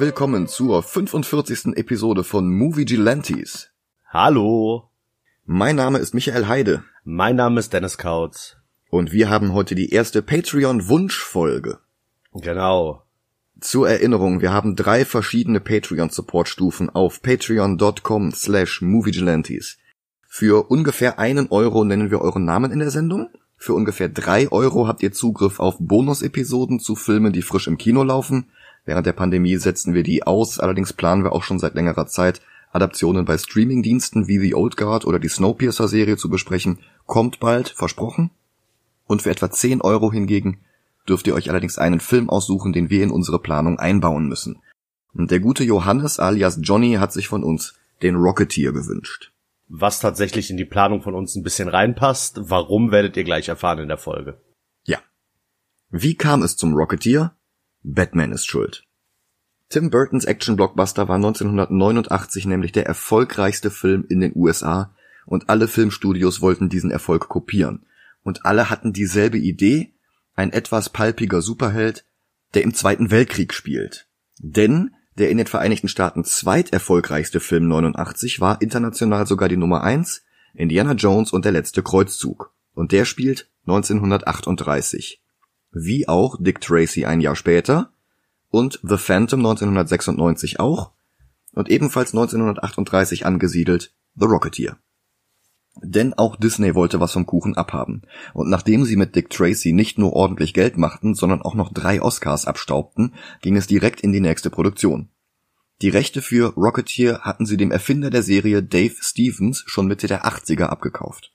Willkommen zur 45. Episode von Movie Gelantes. Hallo. Mein Name ist Michael Heide. Mein Name ist Dennis Kautz. Und wir haben heute die erste Patreon-Wunschfolge. Genau. Zur Erinnerung, wir haben drei verschiedene Patreon-Support-Stufen auf patreon.com slash moviegelantes. Für ungefähr einen Euro nennen wir euren Namen in der Sendung. Für ungefähr drei Euro habt ihr Zugriff auf Bonus-Episoden zu Filmen, die frisch im Kino laufen. Während der Pandemie setzen wir die aus, allerdings planen wir auch schon seit längerer Zeit, Adaptionen bei Streamingdiensten wie The Old Guard oder die Snowpiercer-Serie zu besprechen. Kommt bald, versprochen. Und für etwa 10 Euro hingegen dürft ihr euch allerdings einen Film aussuchen, den wir in unsere Planung einbauen müssen. Und der gute Johannes alias Johnny hat sich von uns den Rocketeer gewünscht. Was tatsächlich in die Planung von uns ein bisschen reinpasst, warum werdet ihr gleich erfahren in der Folge. Ja. Wie kam es zum Rocketeer? Batman ist schuld. Tim Burtons Action-Blockbuster war 1989 nämlich der erfolgreichste Film in den USA und alle Filmstudios wollten diesen Erfolg kopieren. Und alle hatten dieselbe Idee, ein etwas palpiger Superheld, der im Zweiten Weltkrieg spielt. Denn der in den Vereinigten Staaten zweiterfolgreichste Film 89 war international sogar die Nummer eins, Indiana Jones und der letzte Kreuzzug. Und der spielt 1938. Wie auch Dick Tracy ein Jahr später und The Phantom 1996 auch und ebenfalls 1938 angesiedelt The Rocketeer. Denn auch Disney wollte was vom Kuchen abhaben. Und nachdem sie mit Dick Tracy nicht nur ordentlich Geld machten, sondern auch noch drei Oscars abstaubten, ging es direkt in die nächste Produktion. Die Rechte für Rocketeer hatten sie dem Erfinder der Serie Dave Stevens schon Mitte der 80er abgekauft.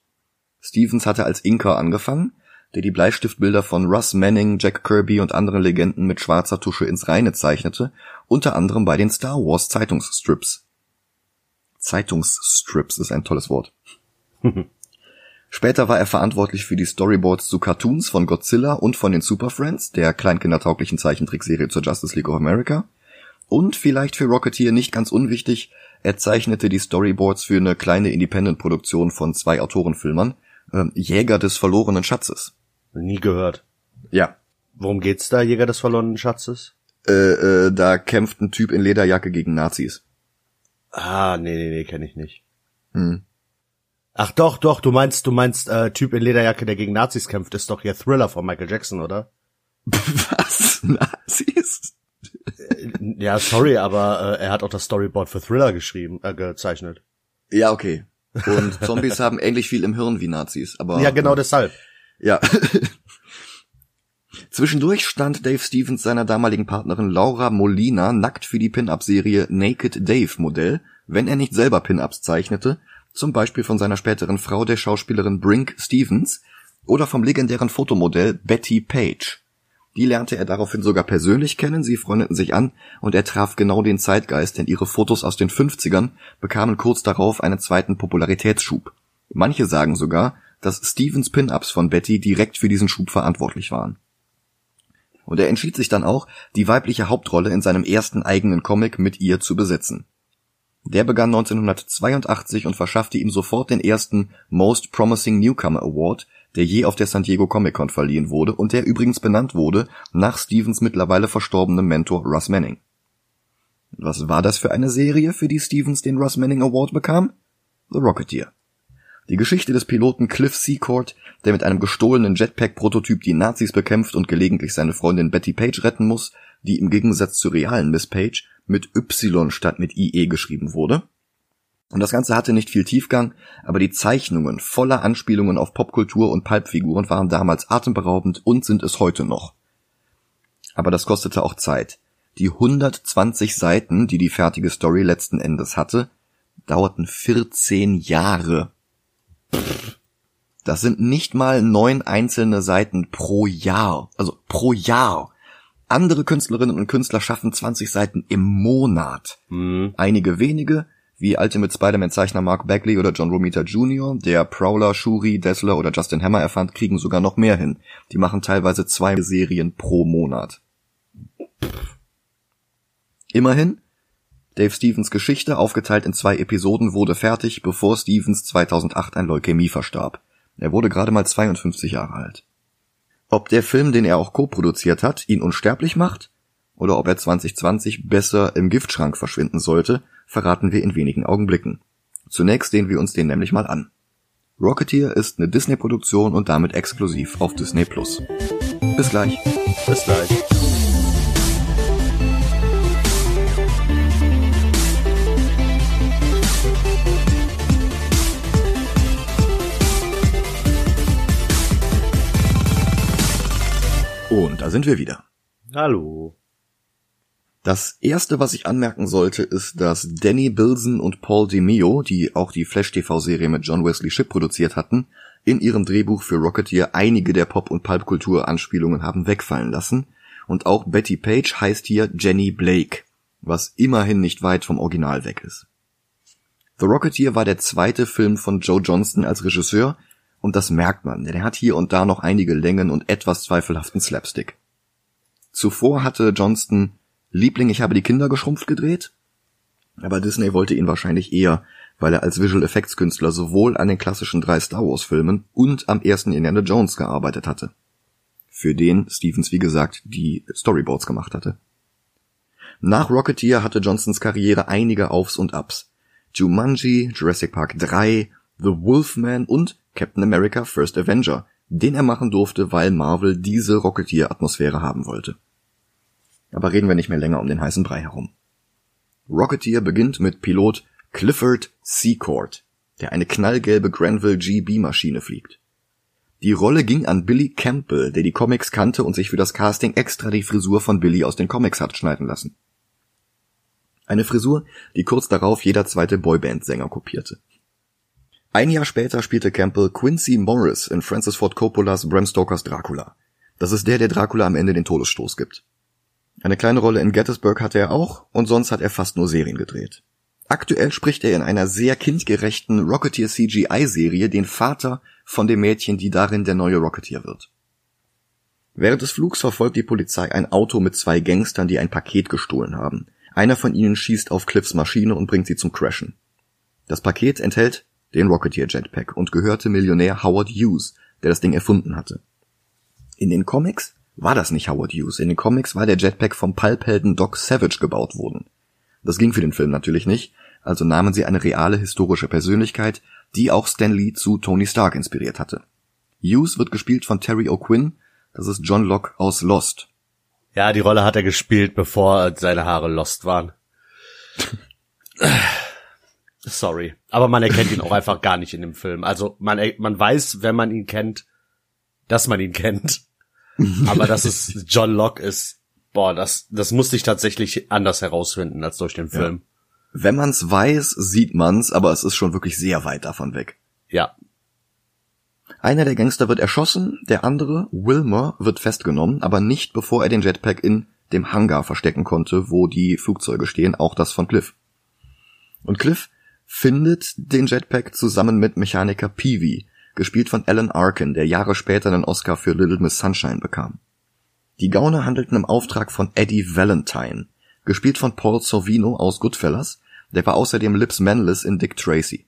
Stevens hatte als Inker angefangen, der die Bleistiftbilder von Russ Manning, Jack Kirby und anderen Legenden mit schwarzer Tusche ins Reine zeichnete, unter anderem bei den Star Wars Zeitungsstrips. Zeitungsstrips ist ein tolles Wort. Später war er verantwortlich für die Storyboards zu Cartoons von Godzilla und von den Super Friends, der kleinkindertauglichen Zeichentrickserie zur Justice League of America. Und vielleicht für Rocketeer nicht ganz unwichtig, er zeichnete die Storyboards für eine kleine Independent-Produktion von zwei Autorenfilmern, äh, Jäger des verlorenen Schatzes. Nie gehört. Ja. Worum geht's da, Jäger des verlorenen Schatzes? Äh, äh, da kämpft ein Typ in Lederjacke gegen Nazis. Ah, nee, nee, nee, kenne ich nicht. Hm. Ach doch, doch, du meinst, du meinst äh, Typ in Lederjacke, der gegen Nazis kämpft, ist doch hier Thriller von Michael Jackson, oder? Was? Nazis? Ja, sorry, aber äh, er hat auch das Storyboard für Thriller geschrieben, äh, gezeichnet. Ja, okay. Und Zombies haben ähnlich viel im Hirn wie Nazis, aber. Ja, genau deshalb. Ja. Zwischendurch stand Dave Stevens seiner damaligen Partnerin Laura Molina nackt für die Pin-Up-Serie Naked Dave Modell, wenn er nicht selber Pin-Ups zeichnete, zum Beispiel von seiner späteren Frau, der Schauspielerin Brink Stevens, oder vom legendären Fotomodell Betty Page. Die lernte er daraufhin sogar persönlich kennen, sie freundeten sich an und er traf genau den Zeitgeist, denn ihre Fotos aus den 50ern bekamen kurz darauf einen zweiten Popularitätsschub. Manche sagen sogar, dass Stevens Pin-Ups von Betty direkt für diesen Schub verantwortlich waren. Und er entschied sich dann auch, die weibliche Hauptrolle in seinem ersten eigenen Comic mit ihr zu besetzen. Der begann 1982 und verschaffte ihm sofort den ersten Most Promising Newcomer Award, der je auf der San Diego Comic Con verliehen wurde und der übrigens benannt wurde nach Stevens mittlerweile verstorbenem Mentor Russ Manning. Was war das für eine Serie, für die Stevens den Russ Manning Award bekam? The Rocketeer. Die Geschichte des Piloten Cliff Seacourt, der mit einem gestohlenen Jetpack-Prototyp die Nazis bekämpft und gelegentlich seine Freundin Betty Page retten muss, die im Gegensatz zur realen Miss Page mit Y statt mit IE geschrieben wurde. Und das Ganze hatte nicht viel Tiefgang, aber die Zeichnungen voller Anspielungen auf Popkultur und Pulpfiguren waren damals atemberaubend und sind es heute noch. Aber das kostete auch Zeit. Die 120 Seiten, die die fertige Story letzten Endes hatte, dauerten 14 Jahre. Das sind nicht mal neun einzelne Seiten pro Jahr. Also pro Jahr. Andere Künstlerinnen und Künstler schaffen 20 Seiten im Monat. Mhm. Einige wenige, wie Ultimate Spider-Man-Zeichner Mark Bagley oder John Romita Jr., der Prowler, Shuri, Dazzler oder Justin Hammer erfand, kriegen sogar noch mehr hin. Die machen teilweise zwei Serien pro Monat. Immerhin, Dave Stevens Geschichte, aufgeteilt in zwei Episoden, wurde fertig, bevor Stevens 2008 an Leukämie verstarb. Er wurde gerade mal 52 Jahre alt. Ob der Film, den er auch co-produziert hat, ihn unsterblich macht? oder ob er 2020 besser im Giftschrank verschwinden sollte, verraten wir in wenigen Augenblicken. Zunächst sehen wir uns den nämlich mal an. Rocketeer ist eine Disney-Produktion und damit exklusiv auf Disney Plus. Bis gleich. Bis gleich. Da sind wir wieder. Hallo. Das erste, was ich anmerken sollte, ist, dass Danny Bilson und Paul DeMio, die auch die Flash-TV-Serie mit John Wesley Shipp produziert hatten, in ihrem Drehbuch für Rocketeer einige der Pop- und Pulpkultur-Anspielungen haben wegfallen lassen. Und auch Betty Page heißt hier Jenny Blake, was immerhin nicht weit vom Original weg ist. The Rocketeer war der zweite Film von Joe Johnston als Regisseur und das merkt man, denn er hat hier und da noch einige Längen und etwas zweifelhaften Slapstick. Zuvor hatte Johnston Liebling, ich habe die Kinder geschrumpft gedreht, aber Disney wollte ihn wahrscheinlich eher, weil er als Visual Effects Künstler sowohl an den klassischen drei Star Wars Filmen und am ersten Indiana Jones gearbeitet hatte. Für den Stevens, wie gesagt, die Storyboards gemacht hatte. Nach Rocketeer hatte Johnsons Karriere einige Aufs und Ups. Jumanji, Jurassic Park 3, The Wolfman und Captain America First Avenger, den er machen durfte, weil Marvel diese Rocketeer-Atmosphäre haben wollte. Aber reden wir nicht mehr länger um den heißen Brei herum. Rocketeer beginnt mit Pilot Clifford Seacourt, der eine knallgelbe Granville GB-Maschine fliegt. Die Rolle ging an Billy Campbell, der die Comics kannte und sich für das Casting extra die Frisur von Billy aus den Comics hat schneiden lassen. Eine Frisur, die kurz darauf jeder zweite Boyband-Sänger kopierte. Ein Jahr später spielte Campbell Quincy Morris in Francis Ford Coppolas Bram Stokers Dracula. Das ist der, der Dracula am Ende den Todesstoß gibt. Eine kleine Rolle in Gettysburg hatte er auch und sonst hat er fast nur Serien gedreht. Aktuell spricht er in einer sehr kindgerechten Rocketeer CGI-Serie den Vater von dem Mädchen, die darin der neue Rocketeer wird. Während des Flugs verfolgt die Polizei ein Auto mit zwei Gangstern, die ein Paket gestohlen haben. Einer von ihnen schießt auf Cliffs Maschine und bringt sie zum Crashen. Das Paket enthält den Rocketeer Jetpack und gehörte Millionär Howard Hughes, der das Ding erfunden hatte. In den Comics war das nicht Howard Hughes. In den Comics war der Jetpack vom Pulphelden Doc Savage gebaut worden. Das ging für den Film natürlich nicht, also nahmen sie eine reale historische Persönlichkeit, die auch Stan Lee zu Tony Stark inspiriert hatte. Hughes wird gespielt von Terry O'Quinn, das ist John Locke aus Lost. Ja, die Rolle hat er gespielt, bevor seine Haare Lost waren. Sorry. Aber man erkennt ihn auch einfach gar nicht in dem Film. Also man, man weiß, wenn man ihn kennt, dass man ihn kennt. Aber dass es John Locke ist, boah, das, das musste ich tatsächlich anders herausfinden als durch den Film. Ja. Wenn man's weiß, sieht man's, aber es ist schon wirklich sehr weit davon weg. Ja. Einer der Gangster wird erschossen, der andere, Wilmer, wird festgenommen, aber nicht bevor er den Jetpack in dem Hangar verstecken konnte, wo die Flugzeuge stehen, auch das von Cliff. Und Cliff findet den Jetpack zusammen mit Mechaniker Peavy, gespielt von Alan Arkin, der Jahre später einen Oscar für Little Miss Sunshine bekam. Die Gauner handelten im Auftrag von Eddie Valentine, gespielt von Paul Sorvino aus Goodfellas, der war außerdem Lips Manless in Dick Tracy.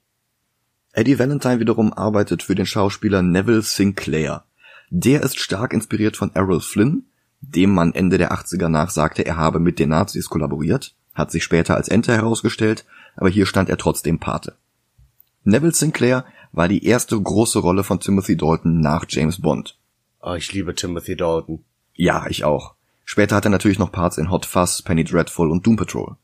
Eddie Valentine wiederum arbeitet für den Schauspieler Neville Sinclair. Der ist stark inspiriert von Errol Flynn, dem man Ende der 80er nachsagte, er habe mit den Nazis kollaboriert, hat sich später als Ente herausgestellt, aber hier stand er trotzdem Pate. Neville Sinclair war die erste große Rolle von Timothy Dalton nach James Bond. Oh, ich liebe Timothy Dalton. Ja, ich auch. Später hat er natürlich noch Parts in Hot Fuzz, Penny Dreadful und Doom Patrol.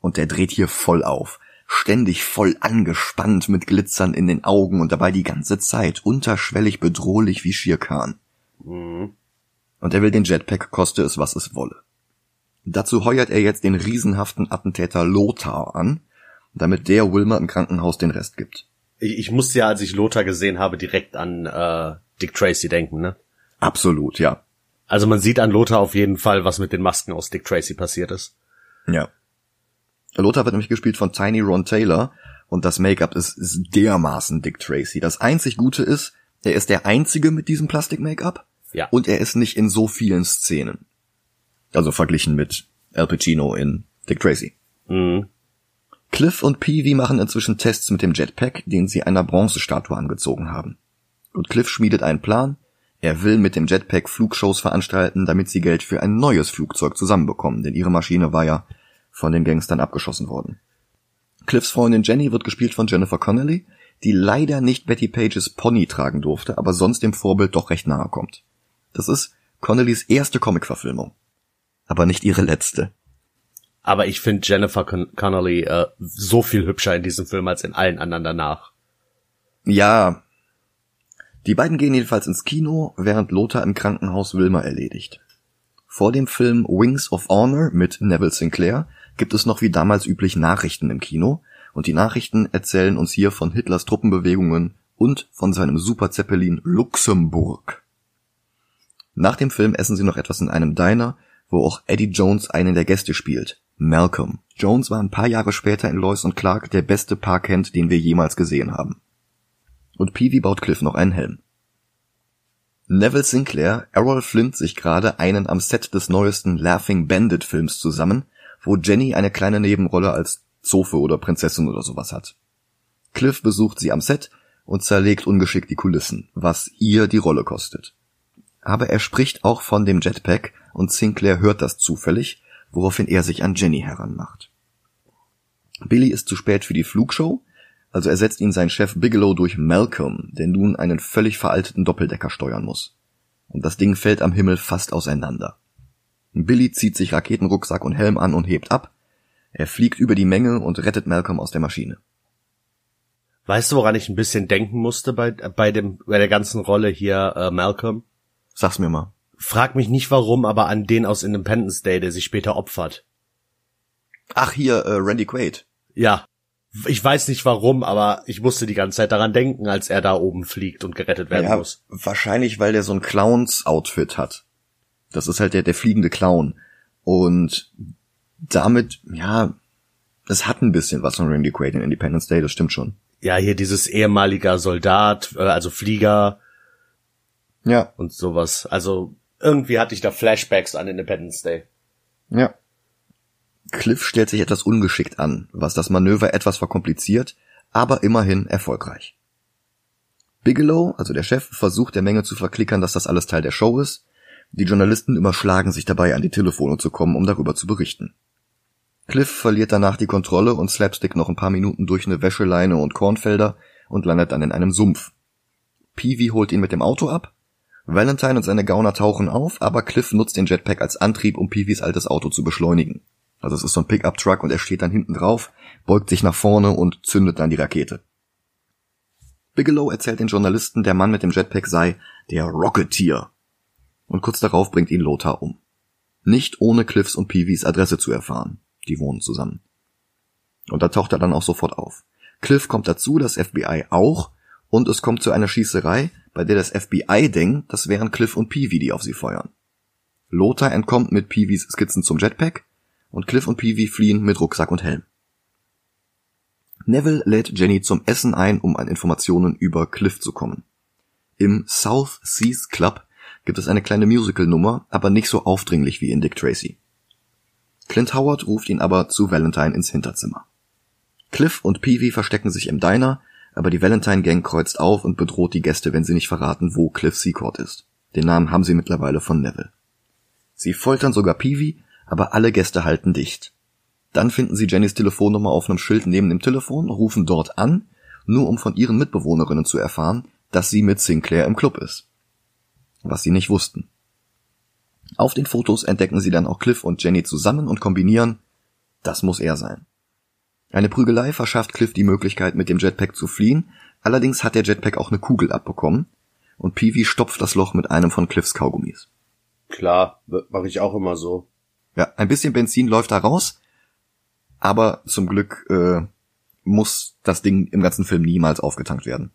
Und der dreht hier voll auf. Ständig voll angespannt mit Glitzern in den Augen und dabei die ganze Zeit unterschwellig bedrohlich wie Shere Khan. Mhm. Und er will den Jetpack koste es was es wolle. Dazu heuert er jetzt den riesenhaften Attentäter Lothar an, damit der Wilmer im Krankenhaus den Rest gibt. Ich, ich musste ja, als ich Lothar gesehen habe, direkt an äh, Dick Tracy denken, ne? Absolut, ja. Also man sieht an Lothar auf jeden Fall, was mit den Masken aus Dick Tracy passiert ist. Ja. Lothar wird nämlich gespielt von Tiny Ron Taylor und das Make-up ist, ist dermaßen Dick Tracy. Das einzig Gute ist, er ist der einzige mit diesem Plastik-Make-up. Ja. Und er ist nicht in so vielen Szenen. Also verglichen mit Al Pacino in Dick Tracy. Mhm. Cliff und Peavy machen inzwischen Tests mit dem Jetpack, den sie einer Bronzestatue angezogen haben. Und Cliff schmiedet einen Plan. Er will mit dem Jetpack Flugshows veranstalten, damit sie Geld für ein neues Flugzeug zusammenbekommen, denn ihre Maschine war ja von den Gangstern abgeschossen worden. Cliffs Freundin Jenny wird gespielt von Jennifer Connelly, die leider nicht Betty Pages Pony tragen durfte, aber sonst dem Vorbild doch recht nahe kommt. Das ist Connellys erste Comicverfilmung. Aber nicht ihre letzte. Aber ich finde Jennifer Con Connelly äh, so viel hübscher in diesem Film als in allen anderen danach. Ja. Die beiden gehen jedenfalls ins Kino, während Lothar im Krankenhaus Wilma erledigt. Vor dem Film Wings of Honor mit Neville Sinclair gibt es noch wie damals üblich Nachrichten im Kino, und die Nachrichten erzählen uns hier von Hitlers Truppenbewegungen und von seinem Superzeppelin Luxemburg. Nach dem Film essen sie noch etwas in einem Diner, wo auch Eddie Jones einen der Gäste spielt, Malcolm. Jones war ein paar Jahre später in Lois und Clark der beste Parkhand, den wir jemals gesehen haben. Und Peavy baut Cliff noch einen Helm. Neville Sinclair, Errol Flint sich gerade einen am Set des neuesten Laughing Bandit Films zusammen, wo Jenny eine kleine Nebenrolle als Zofe oder Prinzessin oder sowas hat. Cliff besucht sie am Set und zerlegt ungeschickt die Kulissen, was ihr die Rolle kostet. Aber er spricht auch von dem Jetpack und Sinclair hört das zufällig woraufhin er sich an Jenny heranmacht. Billy ist zu spät für die Flugshow, also ersetzt ihn sein Chef Bigelow durch Malcolm, der nun einen völlig veralteten Doppeldecker steuern muss. Und das Ding fällt am Himmel fast auseinander. Billy zieht sich Raketenrucksack und Helm an und hebt ab. Er fliegt über die Menge und rettet Malcolm aus der Maschine. Weißt du, woran ich ein bisschen denken musste bei, bei dem, bei der ganzen Rolle hier, äh, Malcolm? Sag's mir mal. Frag mich nicht warum, aber an den aus Independence Day, der sich später opfert. Ach, hier, äh, Randy Quaid. Ja. Ich weiß nicht warum, aber ich musste die ganze Zeit daran denken, als er da oben fliegt und gerettet werden ja, muss. Wahrscheinlich, weil der so ein Clowns-Outfit hat. Das ist halt der, der fliegende Clown. Und damit, ja, es hat ein bisschen was von Randy Quaid in Independence Day, das stimmt schon. Ja, hier dieses ehemaliger Soldat, äh, also Flieger. Ja. Und sowas. Also irgendwie hatte ich da Flashbacks an Independence Day. Ja. Cliff stellt sich etwas ungeschickt an, was das Manöver etwas verkompliziert, aber immerhin erfolgreich. Bigelow, also der Chef, versucht der Menge zu verklickern, dass das alles Teil der Show ist. Die Journalisten überschlagen sich dabei, an die Telefone zu kommen, um darüber zu berichten. Cliff verliert danach die Kontrolle und Slapstick noch ein paar Minuten durch eine Wäscheleine und Kornfelder und landet dann in einem Sumpf. Peavy holt ihn mit dem Auto ab Valentine und seine Gauner tauchen auf, aber Cliff nutzt den Jetpack als Antrieb, um Peewees altes Auto zu beschleunigen. Also es ist so ein Pickup-Truck und er steht dann hinten drauf, beugt sich nach vorne und zündet dann die Rakete. Bigelow erzählt den Journalisten, der Mann mit dem Jetpack sei der Rocketeer. Und kurz darauf bringt ihn Lothar um. Nicht ohne Cliffs und Peewees Adresse zu erfahren. Die wohnen zusammen. Und da taucht er dann auch sofort auf. Cliff kommt dazu, das FBI auch, und es kommt zu einer Schießerei, bei der das FBI denkt, das wären Cliff und Peavy, die auf sie feuern. Lothar entkommt mit Peavys Skizzen zum Jetpack und Cliff und Peavy fliehen mit Rucksack und Helm. Neville lädt Jenny zum Essen ein, um an Informationen über Cliff zu kommen. Im South Seas Club gibt es eine kleine Musical-Nummer, aber nicht so aufdringlich wie in Dick Tracy. Clint Howard ruft ihn aber zu Valentine ins Hinterzimmer. Cliff und Peavy verstecken sich im Diner, aber die Valentine Gang kreuzt auf und bedroht die Gäste, wenn sie nicht verraten, wo Cliff Secord ist. Den Namen haben sie mittlerweile von Neville. Sie foltern sogar Peavy, aber alle Gäste halten dicht. Dann finden sie Jennys Telefonnummer auf einem Schild neben dem Telefon, rufen dort an, nur um von ihren Mitbewohnerinnen zu erfahren, dass sie mit Sinclair im Club ist. Was sie nicht wussten. Auf den Fotos entdecken sie dann auch Cliff und Jenny zusammen und kombinieren, das muss er sein. Eine Prügelei verschafft Cliff die Möglichkeit, mit dem Jetpack zu fliehen, allerdings hat der Jetpack auch eine Kugel abbekommen und Peavy stopft das Loch mit einem von Cliffs Kaugummis. Klar, mache ich auch immer so. Ja, ein bisschen Benzin läuft da raus, aber zum Glück äh, muss das Ding im ganzen Film niemals aufgetankt werden.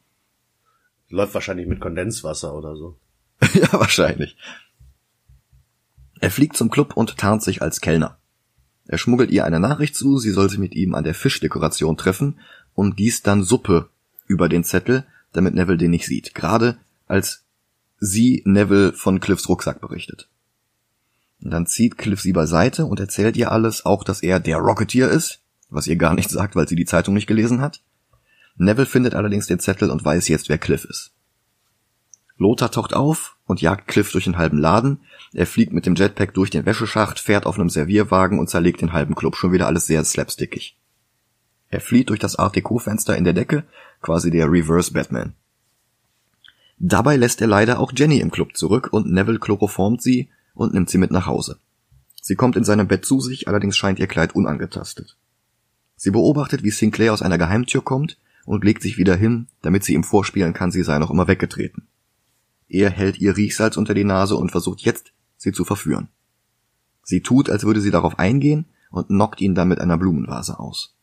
Läuft wahrscheinlich mit Kondenswasser oder so. ja, wahrscheinlich. Er fliegt zum Club und tarnt sich als Kellner. Er schmuggelt ihr eine Nachricht zu, sie soll sich mit ihm an der Fischdekoration treffen und gießt dann Suppe über den Zettel, damit Neville den nicht sieht. Gerade als sie Neville von Cliffs Rucksack berichtet. Und dann zieht Cliff sie beiseite und erzählt ihr alles, auch dass er der Rocketeer ist, was ihr gar nicht sagt, weil sie die Zeitung nicht gelesen hat. Neville findet allerdings den Zettel und weiß jetzt, wer Cliff ist. Lothar taucht auf und jagt Cliff durch den halben Laden. Er fliegt mit dem Jetpack durch den Wäscheschacht, fährt auf einem Servierwagen und zerlegt den halben Club. Schon wieder alles sehr slapstickig. Er flieht durch das Art Deco-Fenster in der Decke, quasi der Reverse Batman. Dabei lässt er leider auch Jenny im Club zurück und Neville chloroformt sie und nimmt sie mit nach Hause. Sie kommt in seinem Bett zu sich, allerdings scheint ihr Kleid unangetastet. Sie beobachtet, wie Sinclair aus einer Geheimtür kommt und legt sich wieder hin, damit sie ihm vorspielen kann, sie sei noch immer weggetreten. Er hält ihr Riechsalz unter die Nase und versucht jetzt, sie zu verführen. Sie tut, als würde sie darauf eingehen und knockt ihn dann mit einer Blumenvase aus.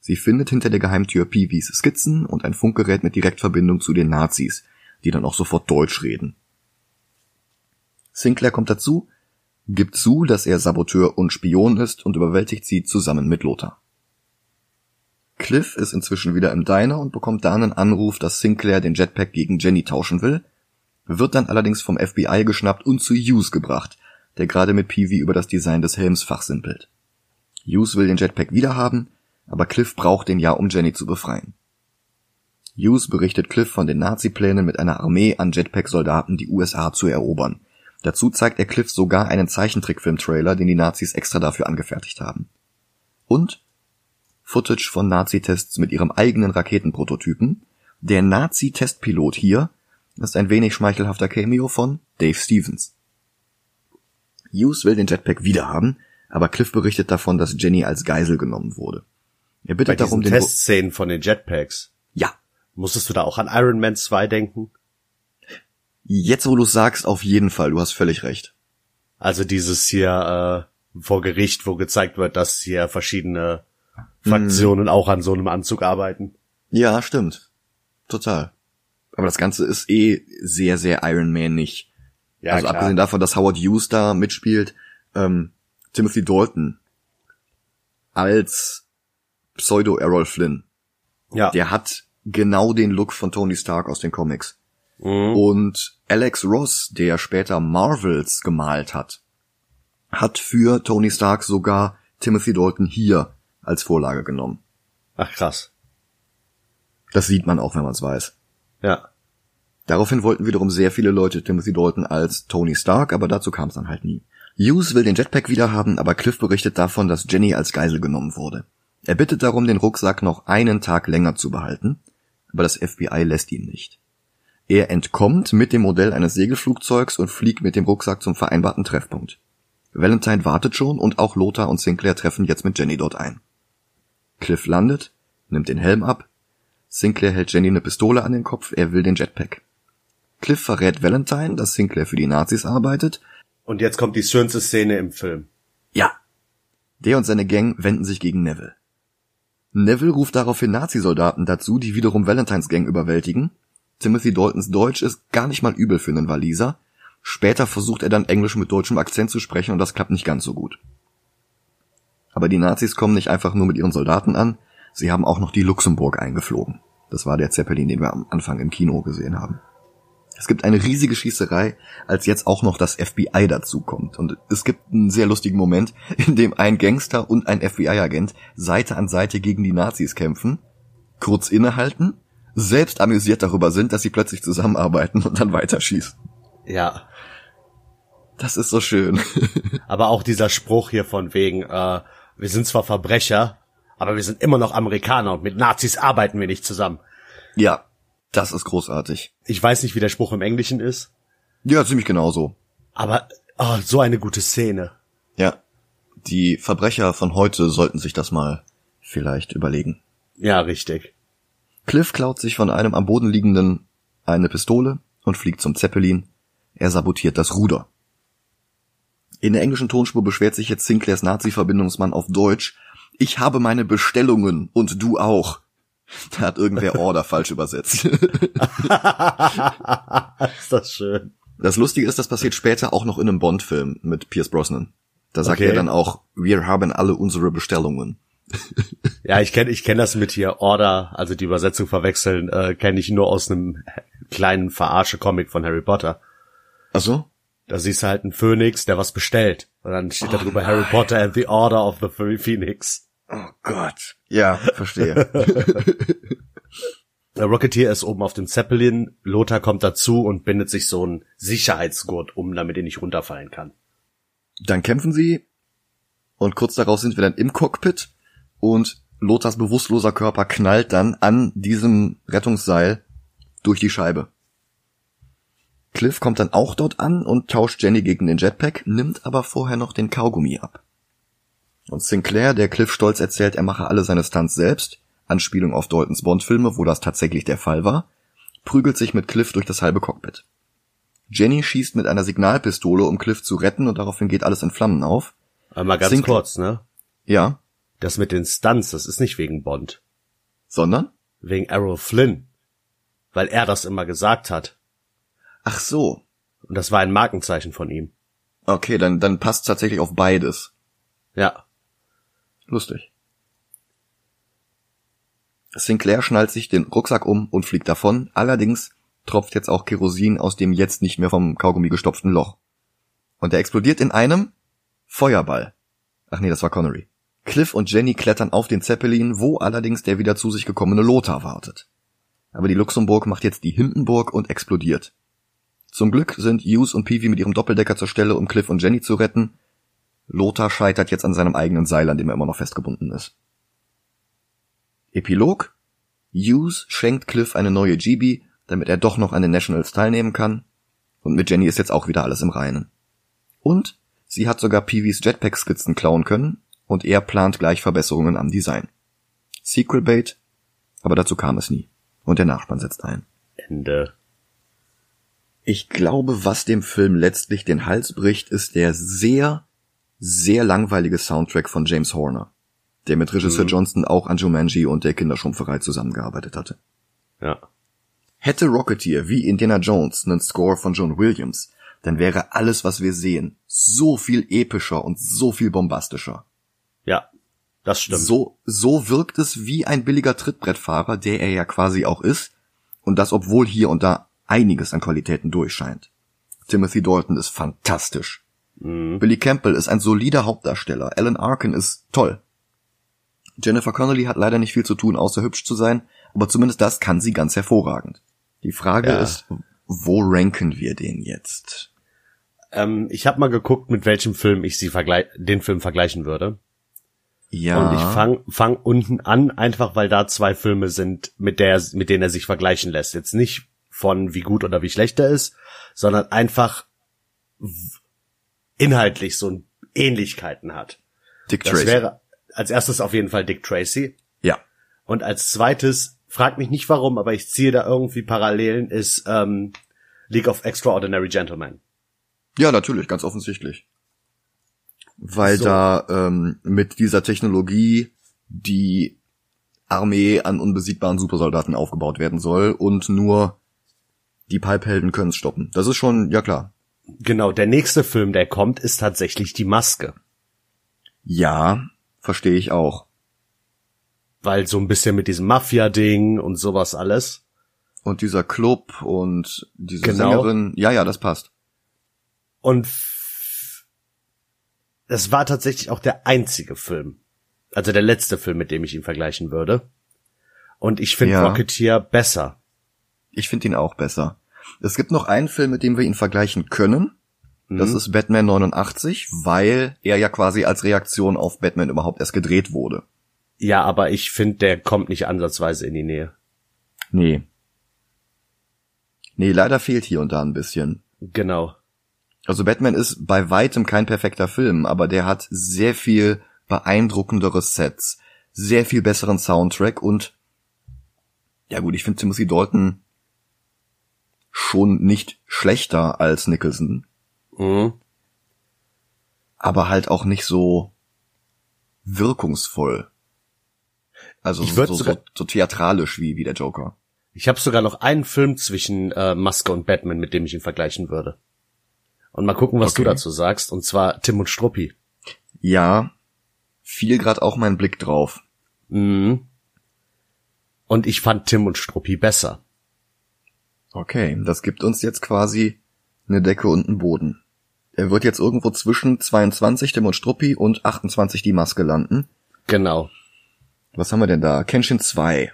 Sie findet hinter der Geheimtür Peewees Skizzen und ein Funkgerät mit Direktverbindung zu den Nazis, die dann auch sofort Deutsch reden. Sinclair kommt dazu, gibt zu, dass er Saboteur und Spion ist und überwältigt sie zusammen mit Lothar. Cliff ist inzwischen wieder im Diner und bekommt da einen Anruf, dass Sinclair den Jetpack gegen Jenny tauschen will, wird dann allerdings vom FBI geschnappt und zu Hughes gebracht, der gerade mit Peavy über das Design des Helms fachsimpelt. Hughes will den Jetpack wiederhaben, aber Cliff braucht den ja, um Jenny zu befreien. Hughes berichtet Cliff von den Nazi-Plänen mit einer Armee an Jetpack-Soldaten die USA zu erobern. Dazu zeigt er Cliff sogar einen Zeichentrickfilm-Trailer, den die Nazis extra dafür angefertigt haben. Und Footage von Nazi-Tests mit ihrem eigenen Raketenprototypen. Der Nazi-Testpilot hier ist ein wenig schmeichelhafter Cameo von Dave Stevens. Hughes will den Jetpack wiederhaben, aber Cliff berichtet davon, dass Jenny als Geisel genommen wurde. Er bittet Bei darum, den Testszenen von den Jetpacks. Ja. Musstest du da auch an Iron Man 2 denken? Jetzt, wo du sagst, auf jeden Fall. Du hast völlig recht. Also dieses hier äh, vor Gericht, wo gezeigt wird, dass hier verschiedene Fraktionen mm. auch an so einem Anzug arbeiten. Ja, stimmt. Total. Aber das Ganze ist eh sehr, sehr Iron Man nicht. Ja, also klar. abgesehen davon, dass Howard Hughes da mitspielt, ähm, Timothy Dalton als Pseudo Errol Flynn. Ja. Der hat genau den Look von Tony Stark aus den Comics. Mhm. Und Alex Ross, der später Marvels gemalt hat, hat für Tony Stark sogar Timothy Dalton hier als Vorlage genommen. Ach krass. Das sieht man auch, wenn man es weiß. Ja. Daraufhin wollten wiederum sehr viele Leute Timothy Dalton als Tony Stark, aber dazu kam es dann halt nie. Hughes will den Jetpack wiederhaben, aber Cliff berichtet davon, dass Jenny als Geisel genommen wurde. Er bittet darum, den Rucksack noch einen Tag länger zu behalten, aber das FBI lässt ihn nicht. Er entkommt mit dem Modell eines Segelflugzeugs und fliegt mit dem Rucksack zum vereinbarten Treffpunkt. Valentine wartet schon und auch Lothar und Sinclair treffen jetzt mit Jenny dort ein. Cliff landet, nimmt den Helm ab. Sinclair hält Jenny eine Pistole an den Kopf, er will den Jetpack. Cliff verrät Valentine, dass Sinclair für die Nazis arbeitet. Und jetzt kommt die schönste Szene im Film. Ja. Der und seine Gang wenden sich gegen Neville. Neville ruft daraufhin Nazi-Soldaten dazu, die wiederum Valentines Gang überwältigen. Timothy Daltons Deutsch ist gar nicht mal übel für einen Waliser. Später versucht er dann Englisch mit deutschem Akzent zu sprechen und das klappt nicht ganz so gut. Aber die Nazis kommen nicht einfach nur mit ihren Soldaten an, sie haben auch noch die Luxemburg eingeflogen. Das war der Zeppelin, den wir am Anfang im Kino gesehen haben. Es gibt eine riesige Schießerei, als jetzt auch noch das FBI dazukommt. Und es gibt einen sehr lustigen Moment, in dem ein Gangster und ein FBI-Agent Seite an Seite gegen die Nazis kämpfen, kurz innehalten, selbst amüsiert darüber sind, dass sie plötzlich zusammenarbeiten und dann weiterschießen. Ja. Das ist so schön. Aber auch dieser Spruch hier von wegen, äh, wir sind zwar Verbrecher, aber wir sind immer noch Amerikaner und mit Nazis arbeiten wir nicht zusammen. Ja, das ist großartig. Ich weiß nicht, wie der Spruch im Englischen ist. Ja, ziemlich genauso. Aber oh, so eine gute Szene. Ja. Die Verbrecher von heute sollten sich das mal vielleicht überlegen. Ja, richtig. Cliff klaut sich von einem am Boden liegenden eine Pistole und fliegt zum Zeppelin. Er sabotiert das Ruder. In der englischen Tonspur beschwert sich jetzt Sinclairs Nazi-Verbindungsmann auf Deutsch. Ich habe meine Bestellungen und du auch. Da hat irgendwer Order falsch übersetzt. ist das schön. Das Lustige ist, das passiert später auch noch in einem Bond-Film mit Pierce Brosnan. Da sagt okay. er dann auch, wir haben alle unsere Bestellungen. ja, ich kenne ich kenn das mit hier Order, also die Übersetzung verwechseln, äh, kenne ich nur aus einem kleinen Verarsche-Comic von Harry Potter. Ach so? Da siehst du halt einen Phönix, der was bestellt. Und dann steht oh, da drüber nein. Harry Potter and the Order of the Phoenix. Oh Gott. Ja, verstehe. Der Rocketeer ist oben auf dem Zeppelin, Lothar kommt dazu und bindet sich so einen Sicherheitsgurt um, damit er nicht runterfallen kann. Dann kämpfen sie und kurz darauf sind wir dann im Cockpit und Lothars bewusstloser Körper knallt dann an diesem Rettungsseil durch die Scheibe. Cliff kommt dann auch dort an und tauscht Jenny gegen den Jetpack, nimmt aber vorher noch den Kaugummi ab. Und Sinclair, der Cliff stolz erzählt, er mache alle seine Stunts selbst, Anspielung auf Daltons Bond-Filme, wo das tatsächlich der Fall war, prügelt sich mit Cliff durch das halbe Cockpit. Jenny schießt mit einer Signalpistole, um Cliff zu retten, und daraufhin geht alles in Flammen auf. Einmal ganz Sinclair- kurz, ne? Ja, Das mit den Stunts, das ist nicht wegen Bond. sondern? Wegen Errol Flynn. Weil er das immer gesagt hat. Ach so. Und das war ein Markenzeichen von ihm. Okay, dann, dann passt tatsächlich auf beides. Ja. Lustig. Sinclair schnallt sich den Rucksack um und fliegt davon, allerdings tropft jetzt auch Kerosin aus dem jetzt nicht mehr vom Kaugummi gestopften Loch. Und er explodiert in einem Feuerball. Ach nee, das war Connery. Cliff und Jenny klettern auf den Zeppelin, wo allerdings der wieder zu sich gekommene Lothar wartet. Aber die Luxemburg macht jetzt die Hindenburg und explodiert. Zum Glück sind Hughes und Peavy mit ihrem Doppeldecker zur Stelle, um Cliff und Jenny zu retten. Lothar scheitert jetzt an seinem eigenen Seil, an dem er immer noch festgebunden ist. Epilog? Hughes schenkt Cliff eine neue GB, damit er doch noch an den Nationals teilnehmen kann. Und mit Jenny ist jetzt auch wieder alles im Reinen. Und sie hat sogar Peavys Jetpack-Skizzen klauen können und er plant gleich Verbesserungen am Design. Sequel Bait, aber dazu kam es nie. Und der Nachspann setzt ein. Ende. Ich glaube, was dem Film letztlich den Hals bricht, ist der sehr, sehr langweilige Soundtrack von James Horner, der mit Regisseur Mhm. Johnston auch an Jumanji und der Kinderschrumpferei zusammengearbeitet hatte. Ja. Hätte Rocketeer wie Indiana Jones einen Score von John Williams, dann wäre alles, was wir sehen, so viel epischer und so viel bombastischer. Ja. Das stimmt. So, so wirkt es wie ein billiger Trittbrettfahrer, der er ja quasi auch ist, und das obwohl hier und da einiges an Qualitäten durchscheint. Timothy Dalton ist fantastisch. Mhm. Billy Campbell ist ein solider Hauptdarsteller. Alan Arkin ist toll. Jennifer Connelly hat leider nicht viel zu tun, außer hübsch zu sein, aber zumindest das kann sie ganz hervorragend. Die Frage Ja. ist, wo ranken wir den jetzt? Ähm, ich habe mal geguckt, mit welchem Film ich sie vergleich den Film vergleichen würde. Ja. Und ich fang, fang unten an, einfach weil da zwei Filme sind, mit der, mit denen er sich vergleichen lässt. Jetzt nicht von wie gut oder wie schlecht er ist, sondern einfach inhaltlich so Ähnlichkeiten hat. Dick Das Tracy. wäre als erstes auf jeden Fall Dick Tracy. ja. Und als zweites, frag mich nicht warum, aber ich ziehe da irgendwie Parallelen, ist ähm, League of Extraordinary Gentlemen. Ja, natürlich, ganz offensichtlich. Weil So. da ähm, mit dieser Technologie die Armee an unbesiegbaren Supersoldaten aufgebaut werden soll und nur die Pipehelden können es stoppen. Das ist schon, ja klar. Genau, der nächste Film, der kommt, ist tatsächlich Die Maske. Ja, verstehe ich auch. Weil so ein bisschen mit diesem Mafia-Ding und sowas alles. Und dieser Club und diese Genau. Sängerin, ja, ja, das passt. Und das war tatsächlich auch der einzige Film. Also der letzte Film, mit dem ich ihn vergleichen würde. Und ich finde Ja. Rocketeer besser. Ich finde ihn auch besser. Es gibt noch einen Film, mit dem wir ihn vergleichen können. Das Mhm. ist Batman 89, weil er ja quasi als Reaktion auf Batman überhaupt erst gedreht wurde. Ja, aber ich finde, der kommt nicht ansatzweise in die Nähe. Nee. Nee, leider fehlt hier und da ein bisschen. Genau. Also Batman ist bei weitem kein perfekter Film, aber der hat sehr viel beeindruckendere Sets, sehr viel besseren Soundtrack und ja gut, ich finde Timothy Dalton schon nicht schlechter als Nicholson, Mhm. aber halt auch nicht so wirkungsvoll. Also so, so, sogar- so theatralisch wie, wie der Joker. Ich habe sogar noch einen Film zwischen äh, Maske und Batman, mit dem ich ihn vergleichen würde. Und mal gucken, was Okay. du dazu sagst. Und zwar Tim und Struppi. Ja, fiel grad auch mein Blick drauf. Mhm. Und ich fand Tim und Struppi besser. Okay, das gibt uns jetzt quasi eine Decke und einen Boden. Er wird jetzt irgendwo zwischen 22 Tim und Struppi und 28 die Maske landen. Genau. Was haben wir denn da? Kenshin 2.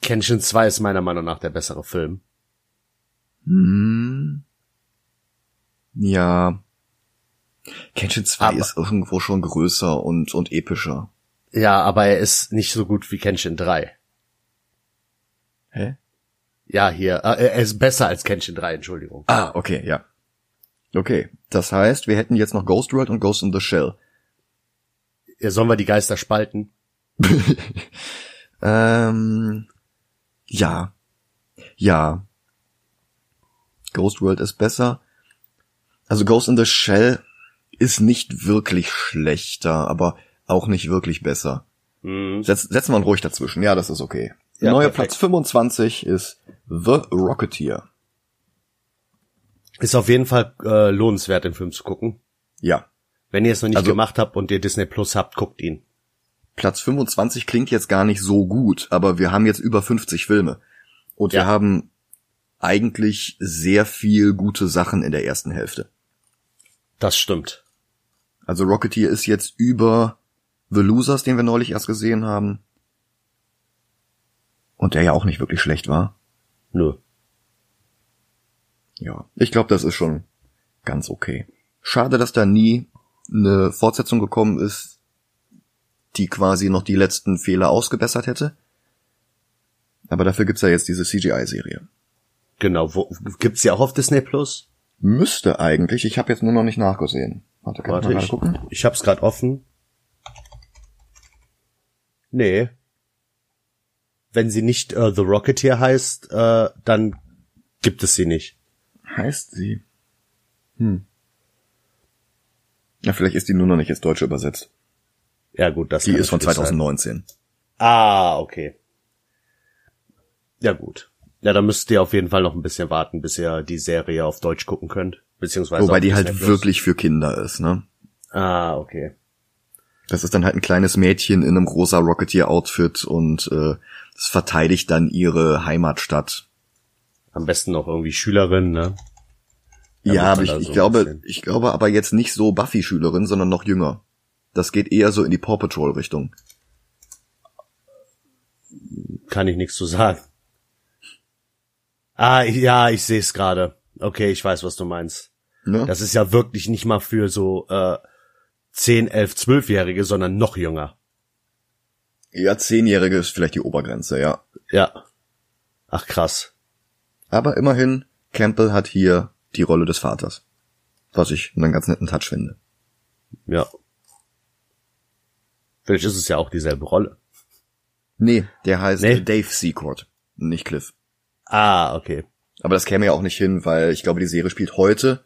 Kenshin 2 ist meiner Meinung nach der bessere Film. Hm. Ja. Kenshin 2 Aber- ist irgendwo schon größer und, und epischer. Ja, aber er ist nicht so gut wie Kenshin 3. Hä? Ja, hier, äh, er ist besser als Kenshin 3, Entschuldigung. Ah, okay, ja. Okay, das heißt, wir hätten jetzt noch Ghost World und Ghost in the Shell. Ja, sollen wir die Geister spalten? Ähm, ja. Ja. Ghost World ist besser. Also Ghost in the Shell ist nicht wirklich schlechter, aber auch nicht wirklich besser. Hm. Setz, setzen wir ihn ruhig dazwischen. Ja, das ist okay. Ja, Neuer perfekt. Platz 25 ist The Rocketeer. Ist auf jeden Fall äh, lohnenswert, den Film zu gucken. Ja. Wenn ihr es noch nicht Also- gemacht habt und ihr Disney Plus habt, guckt ihn. Platz 25 klingt jetzt gar nicht so gut, aber wir haben jetzt über 50 Filme. Und wir Ja. haben eigentlich sehr viel gute Sachen in der ersten Hälfte. Das stimmt. Also Rocketeer ist jetzt über The Losers, den wir neulich erst gesehen haben. Und der ja auch nicht wirklich schlecht war. Nö. Ja, ich glaube, das ist schon ganz okay. Schade, dass da nie eine Fortsetzung gekommen ist, die quasi noch die letzten Fehler ausgebessert hätte. Aber dafür gibt's ja jetzt diese CGI-Serie. Genau. Wo, gibt's die auch auf Disney Plus? Müsste eigentlich, ich habe jetzt nur noch nicht nachgesehen. Warte, kann Warte, ich mal ich, gucken? ich hab's gerade offen. Nee. Wenn sie nicht äh, The Rocketeer heißt, äh, dann gibt es sie nicht. Heißt sie? Hm. Ja, vielleicht ist die nur noch nicht ins Deutsche übersetzt. Ja gut, das Die ist von natürlich sein. 2019. Ah, okay. Ja gut. Ja, da müsst ihr auf jeden Fall noch ein bisschen warten, bis ihr die Serie auf Deutsch gucken könnt. Beziehungsweise Wobei die halt wirklich für Kinder ist, ne? Ah, okay. Das ist dann halt ein kleines Mädchen in einem rosa Rocketeer-Outfit und äh, es verteidigt dann ihre Heimatstadt. Am besten noch irgendwie Schülerin, ne? Ja, muss aber ich, da ich so ein glaube, bisschen- ich glaube aber jetzt nicht so Buffy-Schülerin, sondern noch jünger. Das geht eher so in die Paw Patrol-Richtung. Kann ich nichts zu sagen. Ah, ja, ich sehe es gerade. Okay, ich weiß, was du meinst. Ne? Das ist ja wirklich nicht mal für so äh, 10, 11, 12-Jährige, sondern noch jünger. Ja, Zehnjährige ist vielleicht die Obergrenze, ja. Ja. Ach krass. Aber immerhin, Campbell hat hier die Rolle des Vaters. Was ich einen ganz netten Touch finde. Ja. Vielleicht ist es ja auch dieselbe Rolle. Nee, der heißt Nee. Dave Seacourt, nicht Cliff. Ah, okay. Aber das käme ja auch nicht hin, weil ich glaube, die Serie spielt heute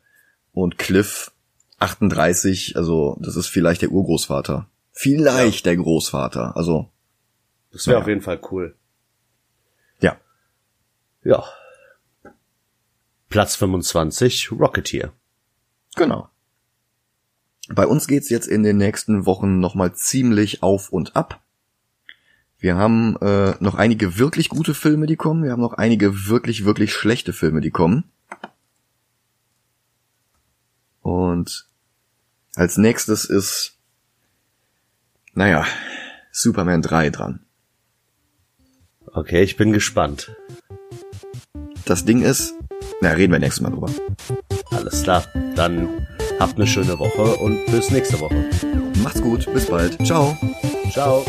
und Cliff 38, also das ist vielleicht der Urgroßvater. Vielleicht der Großvater, also Das wäre Ja. auf jeden Fall cool. ja. Ja. Platz 25, Rocketeer. Genau. Bei uns geht's jetzt in den nächsten Wochen nochmal ziemlich auf und ab. Wir haben äh, noch einige wirklich gute Filme, die kommen. Wir haben noch einige wirklich, wirklich schlechte Filme, die kommen. Und als nächstes ist, naja, Superman 3 dran. Okay, ich bin gespannt. Das Ding ist, na, reden wir nächstes Mal drüber. Alles klar. Dann habt eine schöne Woche und bis nächste Woche. Macht's gut, bis bald. Ciao. Ciao.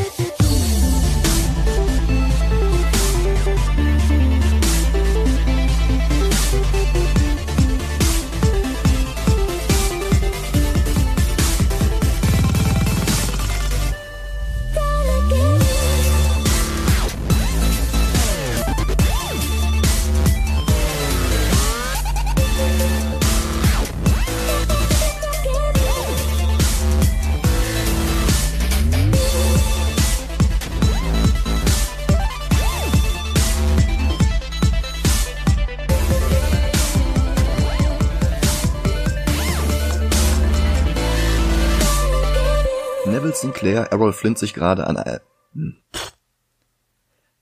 Errol Flint sich gerade an... Äh, hm.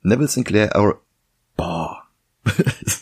Neville Sinclair, Errol... Boah.